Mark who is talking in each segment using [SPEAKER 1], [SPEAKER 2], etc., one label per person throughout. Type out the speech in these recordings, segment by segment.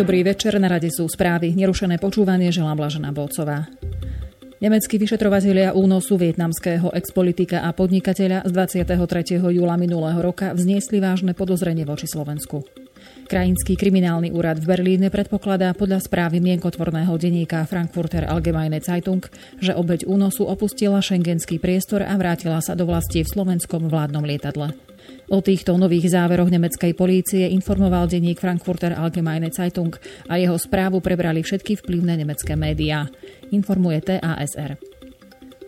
[SPEAKER 1] Dobrý večer, na rade sú správy. Nerušené počúvanie želá Blažená Bolcová. Nemeckí vyšetrovatelia únosu vietnamského expolitika a podnikateľa z 23. júla minulého roka vzniesli vážne podozrenie voči Slovensku. Krajinský kriminálny úrad v Berlíne predpokladá podľa správy mienkotvorného denníka Frankfurter Allgemeine Zeitung, že obeď únosu opustila šengenský priestor a vrátila sa do vlasti v slovenskom vládnom lietadle. O týchto nových záveroch nemeckej polície informoval denník Frankfurter Allgemeine Zeitung a jeho správu prebrali všetky vplyvné nemecké médiá. Informuje TASR.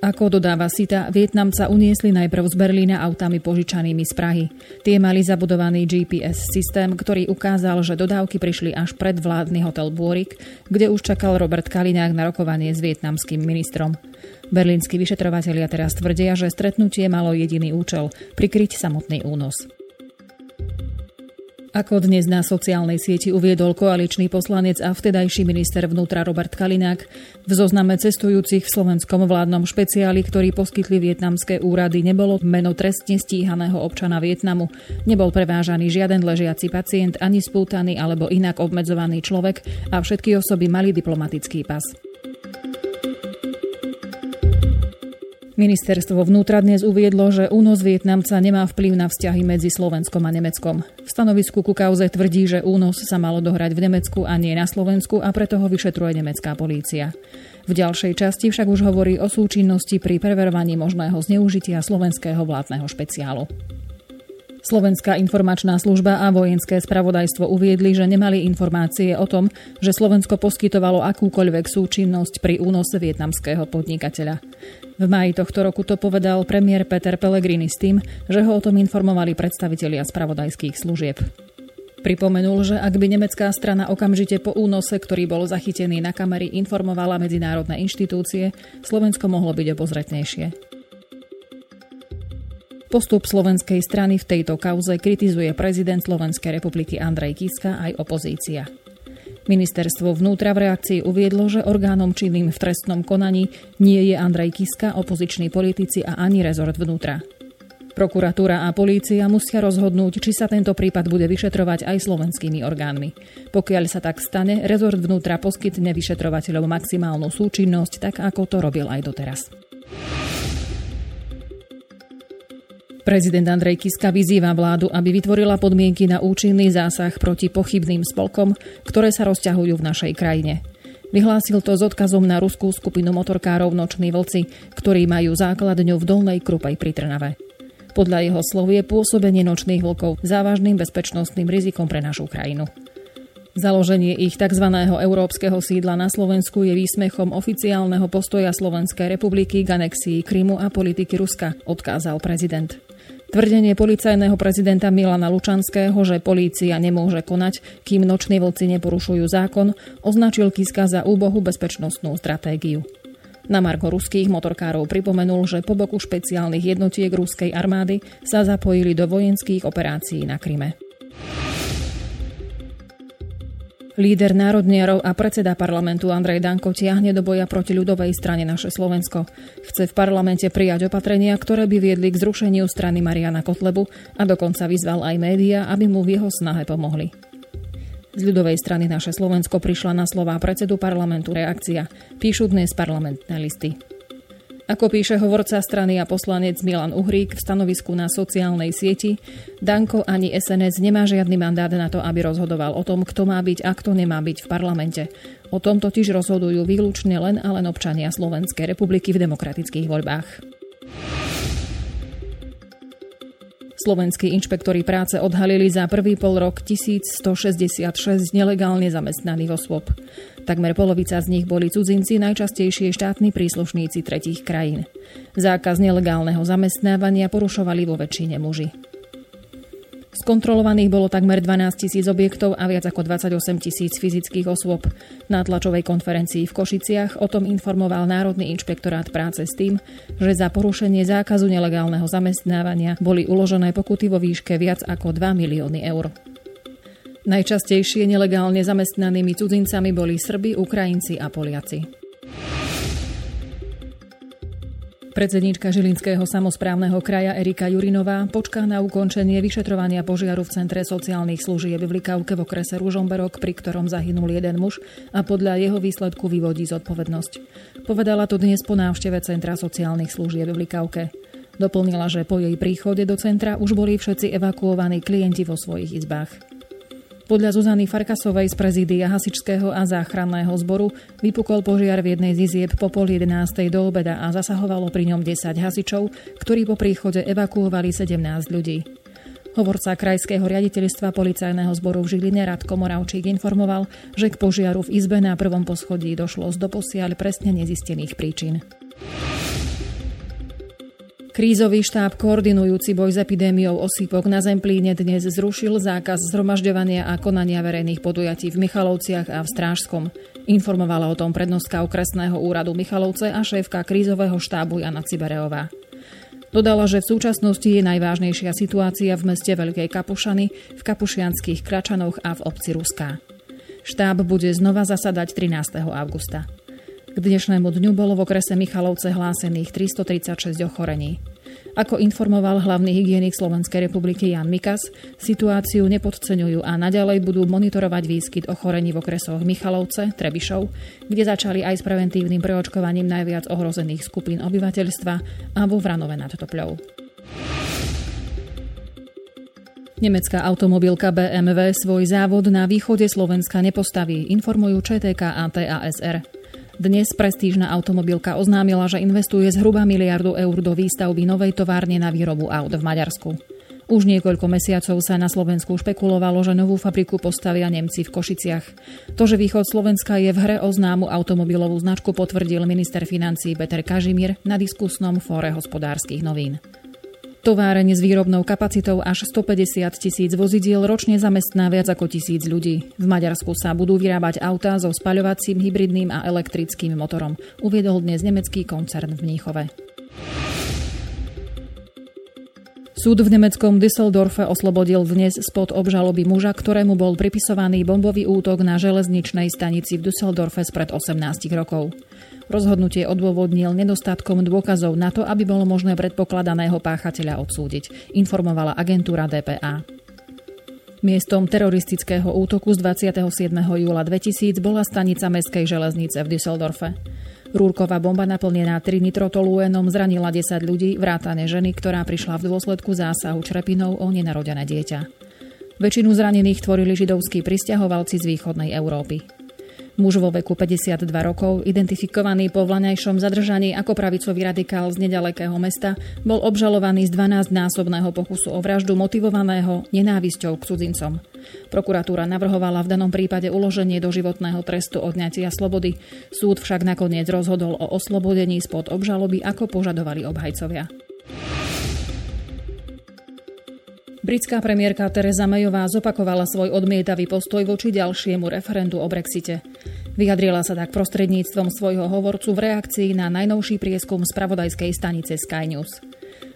[SPEAKER 1] Ako dodáva Sita, Vietnamca uniesli najprv z Berlína autami požičanými z Prahy. Tie mali zabudovaný GPS systém, ktorý ukázal, že dodávky prišli až pred vládny hotel Bôrik, kde už čakal Robert Kalinák na rokovanie s vietnamským ministrom. Berlínsky vyšetrovatelia teraz tvrdia, že stretnutie malo jediný účel – prikryť samotný únos. Ako dnes na sociálnej sieti uviedol koaličný poslanec a vtedajší minister vnútra Robert Kalinák, v zozname cestujúcich v slovenskom vládnom špeciáli, ktorý poskytli vietnamské úrady, nebolo meno trestne stíhaného občana Vietnamu. Nebol prevážaný žiaden ležiaci pacient, ani spútaný alebo inak obmedzovaný človek a všetky osoby mali diplomatický pas. Ministerstvo vnútra dnes uviedlo, že únos Vietnamca nemá vplyv na vzťahy medzi Slovenskom a Nemeckom. V stanovisku ku kauze tvrdí, že únos sa malo dohrať v Nemecku a nie na Slovensku a preto ho vyšetruje nemecká polícia. V ďalšej časti však už hovorí o súčinnosti pri preverovaní možného zneužitia slovenského vládneho špeciálu. Slovenská informačná služba a vojenské spravodajstvo uviedli, že nemali informácie o tom, že Slovensko poskytovalo akúkoľvek súčinnosť pri únose vietnamského podnikateľa. V maji tohto roku to povedal premiér Peter Pellegrini s tým, že ho o tom informovali predstavitelia spravodajských služieb. Pripomenul, že ak by nemecká strana okamžite po únose, ktorý bol zachytený na kamery, informovala medzinárodné inštitúcie, Slovensko mohlo byť obozretnejšie. Postup slovenskej strany v tejto kauze kritizuje prezident Slovenskej republiky Andrej Kiska aj opozícia. Ministerstvo vnútra v reakcii uviedlo, že orgánom činným v trestnom konaní nie je Andrej Kiska, opoziční politici a ani rezort vnútra. Prokuratúra a polícia musia rozhodnúť, či sa tento prípad bude vyšetrovať aj slovenskými orgánmi. Pokiaľ sa tak stane, rezort vnútra poskytne vyšetrovateľom maximálnu súčinnosť, tak ako to robil aj doteraz. Prezident Andrej Kiska vyzýva vládu, aby vytvorila podmienky na účinný zásah proti pochybným spolkom, ktoré sa rozťahujú v našej krajine. Vyhlásil to s odkazom na ruskú skupinu motorkárov Noční vlci, ktorí majú základňu v Dolnej Krupej pri Trnave. Podľa jeho slov je pôsobenie nočných vlkov závažným bezpečnostným rizikom pre našu krajinu. Založenie ich tzv. európskeho sídla na Slovensku je výsmechom oficiálneho postoja Slovenskej republiky k anexii Krymu a politiky Ruska, odkázal prezident. Tvrdenie policajného prezidenta Milana Lučanského, že polícia nemôže konať, kým noční vlci neporušujú zákon, označil Kiska za úbohu bezpečnostnú stratégiu. Na marko ruských motorkárov pripomenul, že po boku špeciálnych jednotiek ruskej armády sa zapojili do vojenských operácií na Kryme. Líder národniarov a predseda parlamentu Andrej Danko tiahne do boja proti ľudovej strane naše Slovensko. Chce v parlamente prijať opatrenia, ktoré by viedli k zrušeniu strany Mariana Kotlebu a dokonca vyzval aj médiá, aby mu v jeho snahe pomohli. Z ľudovej strany naše Slovensko prišla na slová predsedu parlamentu reakcia. Píšu dnes parlamentné listy. Ako píše hovorca strany a poslanec Milan Uhrík v stanovisku na sociálnej sieti, Danko ani SNS nemá žiadny mandát na to, aby rozhodoval o tom, kto má byť a kto nemá byť v parlamente. O tom totiž rozhodujú výlučne len a len občania Slovenskej republiky v demokratických voľbách. Slovenskí inšpektori práce odhalili za prvý pol rok 1166 nelegálne zamestnaných osôb. Takmer polovica z nich boli cudzinci, najčastejšie štátni príslušníci tretích krajín. Zákaz nelegálneho zamestnávania porušovali vo väčšine muži. Skontrolovaných bolo takmer 12 tisíc objektov a viac ako 28 tisíc fyzických osôb. Na tlačovej konferencii v Košiciach o tom informoval Národný inšpektorát práce s tým, že za porušenie zákazu nelegálneho zamestnávania boli uložené pokuty vo výške viac ako 2 milióny eur. Najčastejšie nelegálne zamestnanými cudzincami boli Srby, Ukrajinci a Poliaci. Predsednička Žilinského samozprávneho kraja Erika Jurinová počká na ukončenie vyšetrovania požiaru v Centre sociálnych služieb v Likavke v okrese Ružomberok, pri ktorom zahynul jeden muž a podľa jeho výsledku vyvodí zodpovednosť. Povedala to dnes po návšteve Centra sociálnych služieb v Likavke. Doplnila, že po jej príchode do centra už boli všetci evakuovaní klienti vo svojich izbách. Podľa Zuzany Farkasovej z prezídia Hasičského a záchranného zboru vypukol požiar v jednej z izieb po pol 11. do obeda a zasahovalo pri ňom 10 hasičov, ktorí po príchode evakuovali 17 ľudí. Hovorca krajského riaditeľstva policajného zboru v Žiline Radko Moravčík informoval, že k požiaru v izbe na prvom poschodí došlo z doposiaľ presne nezistených príčin. Krízový štáb koordinujúci boj s epidémiou osýpok na Zemplíne dnes zrušil zákaz zhromažďovania a konania verejných podujatí v Michalovciach a v Strážskom. Informovala o tom prednostka okresného úradu Michalovce a šéfka krízového štábu Jana Cibereová. Dodala, že v súčasnosti je najvážnejšia situácia v meste Veľkej Kapušany, v Kapušianských Kračanoch a v obci Ruská. Štáb bude znova zasadať 13. augusta. K dnešnému dňu bolo v okrese Michalovce hlásených 336 ochorení. Ako informoval hlavný hygienik Slovenskej republiky Jan Mikas, situáciu nepodceňujú a naďalej budú monitorovať výskyt ochorení v okresoch Michalovce, Trebišov, kde začali aj s preventívnym preočkovaním najviac ohrozených skupín obyvateľstva a vo Vranove nad Topľou. Nemecká automobilka BMW svoj závod na východe Slovenska nepostaví, informujú ČTK a TASR. Dnes prestížna automobilka oznámila, že investuje zhruba miliardu eur do výstavby novej továrne na výrobu aut v Maďarsku. Už niekoľko mesiacov sa na Slovensku špekulovalo, že novú fabriku postavia Nemci v Košiciach. To, že východ Slovenska je v hre o známu automobilovú značku, potvrdil minister financí Peter Kažimír na diskusnom fóre hospodárskych novín. Továreň s výrobnou kapacitou až 150 tisíc vozidiel ročne zamestná viac ako tisíc ľudí. V Maďarsku sa budú vyrábať autá so spaľovacím, hybridným a elektrickým motorom, uviedol dnes nemecký koncern v Mníchove. Súd v nemeckom Düsseldorfe oslobodil dnes spod obžaloby muža, ktorému bol pripisovaný bombový útok na železničnej stanici v Düsseldorfe spred 18 rokov. Rozhodnutie odôvodnil nedostatkom dôkazov na to, aby bolo možné predpokladaného páchateľa odsúdiť, informovala agentúra DPA. Miestom teroristického útoku z 27. júla 2000 bola stanica Mestskej železnice v Düsseldorfe. Rúrková bomba naplnená trinitrotolúenom zranila 10 ľudí, vrátane ženy, ktorá prišla v dôsledku zásahu črepinou o nenarodené dieťa. Väčšinu zranených tvorili židovskí pristahovalci z východnej Európy. Muž vo veku 52 rokov, identifikovaný po vlaňajšom zadržaní ako pravicový radikál z nedalekého mesta, bol obžalovaný z 12-násobného pokusu o vraždu motivovaného nenávisťou k cudzincom. Prokuratúra navrhovala v danom prípade uloženie do životného trestu odňatia slobody. Súd však nakoniec rozhodol o oslobodení spod obžaloby, ako požadovali obhajcovia. Britská premiérka Teresa Mayová zopakovala svoj odmietavý postoj voči ďalšiemu referendu o Brexite. Vyjadrila sa tak prostredníctvom svojho hovorcu v reakcii na najnovší prieskum spravodajskej stanice Sky News.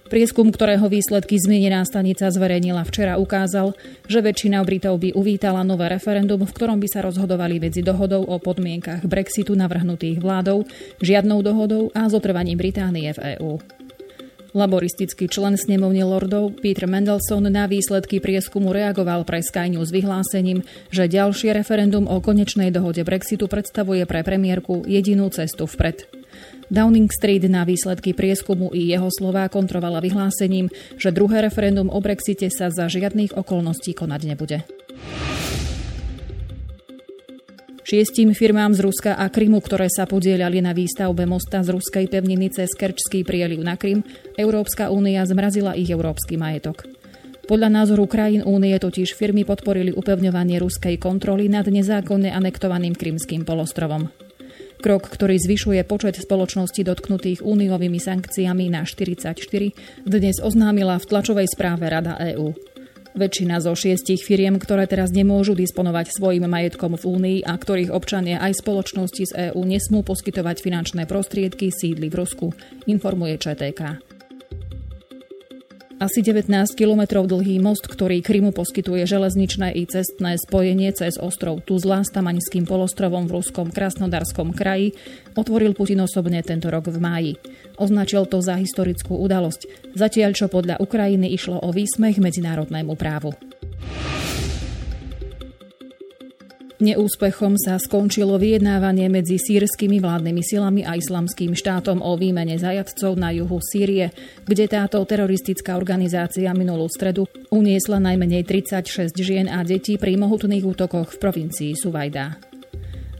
[SPEAKER 1] Prieskum, ktorého výsledky zmienená stanica zverejnila včera, ukázal, že väčšina Britov by uvítala nové referendum, v ktorom by sa rozhodovali medzi dohodou o podmienkach Brexitu navrhnutých vládou, žiadnou dohodou a zotrvaním Británie v EÚ. Laboristický člen snemovne lordov Peter Mendelssohn na výsledky prieskumu reagoval pre Sky News vyhlásením, že ďalšie referendum o konečnej dohode Brexitu predstavuje pre premiérku jedinú cestu vpred. Downing Street na výsledky prieskumu i jeho slová kontrovala vyhlásením, že druhé referendum o Brexite sa za žiadnych okolností konať nebude. Šiestim firmám z Ruska a Krymu, ktoré sa podielali na výstavbe mosta z ruskej pevniny cez Kerčský prieliv na Krym, Európska únia zmrazila ich európsky majetok. Podľa názoru krajín únie totiž firmy podporili upevňovanie ruskej kontroly nad nezákonne anektovaným krymským polostrovom. Krok, ktorý zvyšuje počet spoločností dotknutých úniovými sankciami na 44, dnes oznámila v tlačovej správe Rada EÚ. Väčšina zo šiestich firiem, ktoré teraz nemôžu disponovať svojim majetkom v Únii a ktorých občania aj spoločnosti z EÚ nesmú poskytovať finančné prostriedky, sídli v Rusku, informuje ČTK. Asi 19 kilometrov dlhý most, ktorý Krymu poskytuje železničné i cestné spojenie cez ostrov Tuzla s Tamaňským polostrovom v ruskom Krasnodarskom kraji, otvoril Putin osobne tento rok v máji. Označil to za historickú udalosť, zatiaľ čo podľa Ukrajiny išlo o výsmech medzinárodnému právu. Neúspechom sa skončilo vyjednávanie medzi sírskymi vládnymi silami a islamským štátom o výmene zajadcov na juhu Sýrie, kde táto teroristická organizácia minulú stredu uniesla najmenej 36 žien a detí pri mohutných útokoch v provincii Suvajda.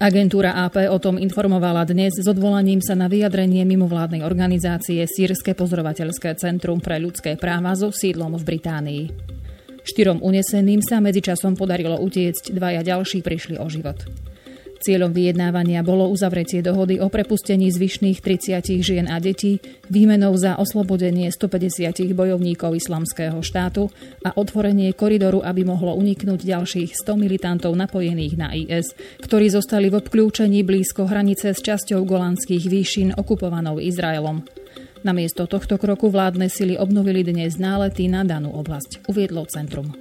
[SPEAKER 1] Agentúra AP o tom informovala dnes s odvolaním sa na vyjadrenie mimovládnej organizácie Sýrske pozorovateľské centrum pre ľudské práva so sídlom v Británii. Štyrom uneseným sa medzičasom podarilo utiecť, dvaja ďalší prišli o život. Cieľom vyjednávania bolo uzavretie dohody o prepustení zvyšných 30 žien a detí, výmenou za oslobodenie 150 bojovníkov islamského štátu a otvorenie koridoru, aby mohlo uniknúť ďalších 100 militantov napojených na IS, ktorí zostali v obklúčení blízko hranice s časťou golandských výšin okupovanou Izraelom. Namiesto tohto kroku vládne sily obnovili dnes nálety na danú oblasť, uviedlo centrum.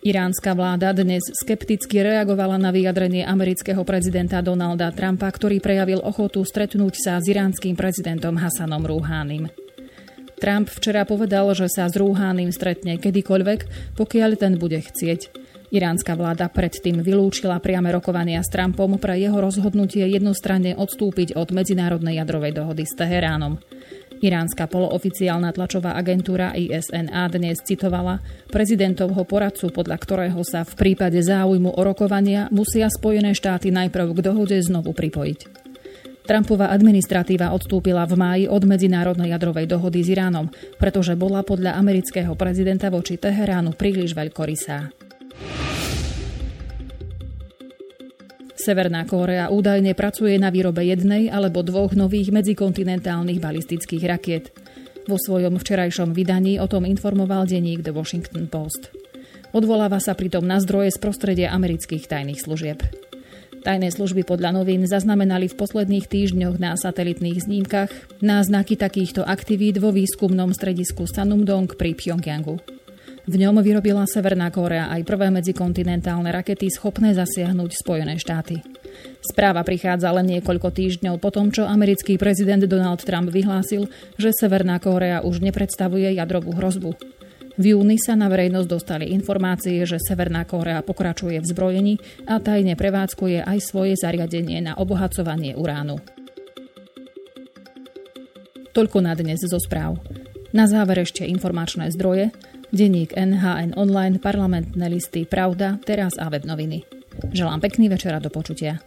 [SPEAKER 1] Iránska vláda dnes skepticky reagovala na vyjadrenie amerického prezidenta Donalda Trumpa, ktorý prejavil ochotu stretnúť sa s iránskym prezidentom Hasanom Rúhánim. Trump včera povedal, že sa s Rúhánim stretne kedykoľvek, pokiaľ ten bude chcieť. Iránska vláda predtým vylúčila priame rokovania s Trumpom pre jeho rozhodnutie jednostranne odstúpiť od medzinárodnej jadrovej dohody s Teheránom. Iránska polooficiálna tlačová agentúra ISNA dnes citovala prezidentovho poradcu, podľa ktorého sa v prípade záujmu o rokovania musia Spojené štáty najprv k dohode znovu pripojiť. Trumpova administratíva odstúpila v máji od medzinárodnej jadrovej dohody s Iránom, pretože bola podľa amerického prezidenta voči Teheránu príliš veľkorysá. Severná Kórea údajne pracuje na výrobe jednej alebo dvoch nových medzikontinentálnych balistických rakiet. Vo svojom včerajšom vydaní o tom informoval denník The Washington Post. Odvoláva sa pritom na zdroje z prostredia amerických tajných služieb. Tajné služby podľa novín zaznamenali v posledných týždňoch na satelitných snímkach náznaky takýchto aktivít vo výskumnom stredisku Sanumdong pri Pyongyangu. V ňom vyrobila Severná Kórea aj prvé medzikontinentálne rakety schopné zasiahnuť Spojené štáty. Správa prichádza len niekoľko týždňov po tom, čo americký prezident Donald Trump vyhlásil, že Severná Kórea už nepredstavuje jadrovú hrozbu. V júni sa na verejnosť dostali informácie, že Severná Kórea pokračuje v zbrojení a tajne prevádzkuje aj svoje zariadenie na obohacovanie uránu. Toľko na dnes zo správ. Na záver ešte informačné zdroje – Denník NHN Online, parlamentné listy Pravda, Teraz a web noviny. Želám pekný večer a do počutia.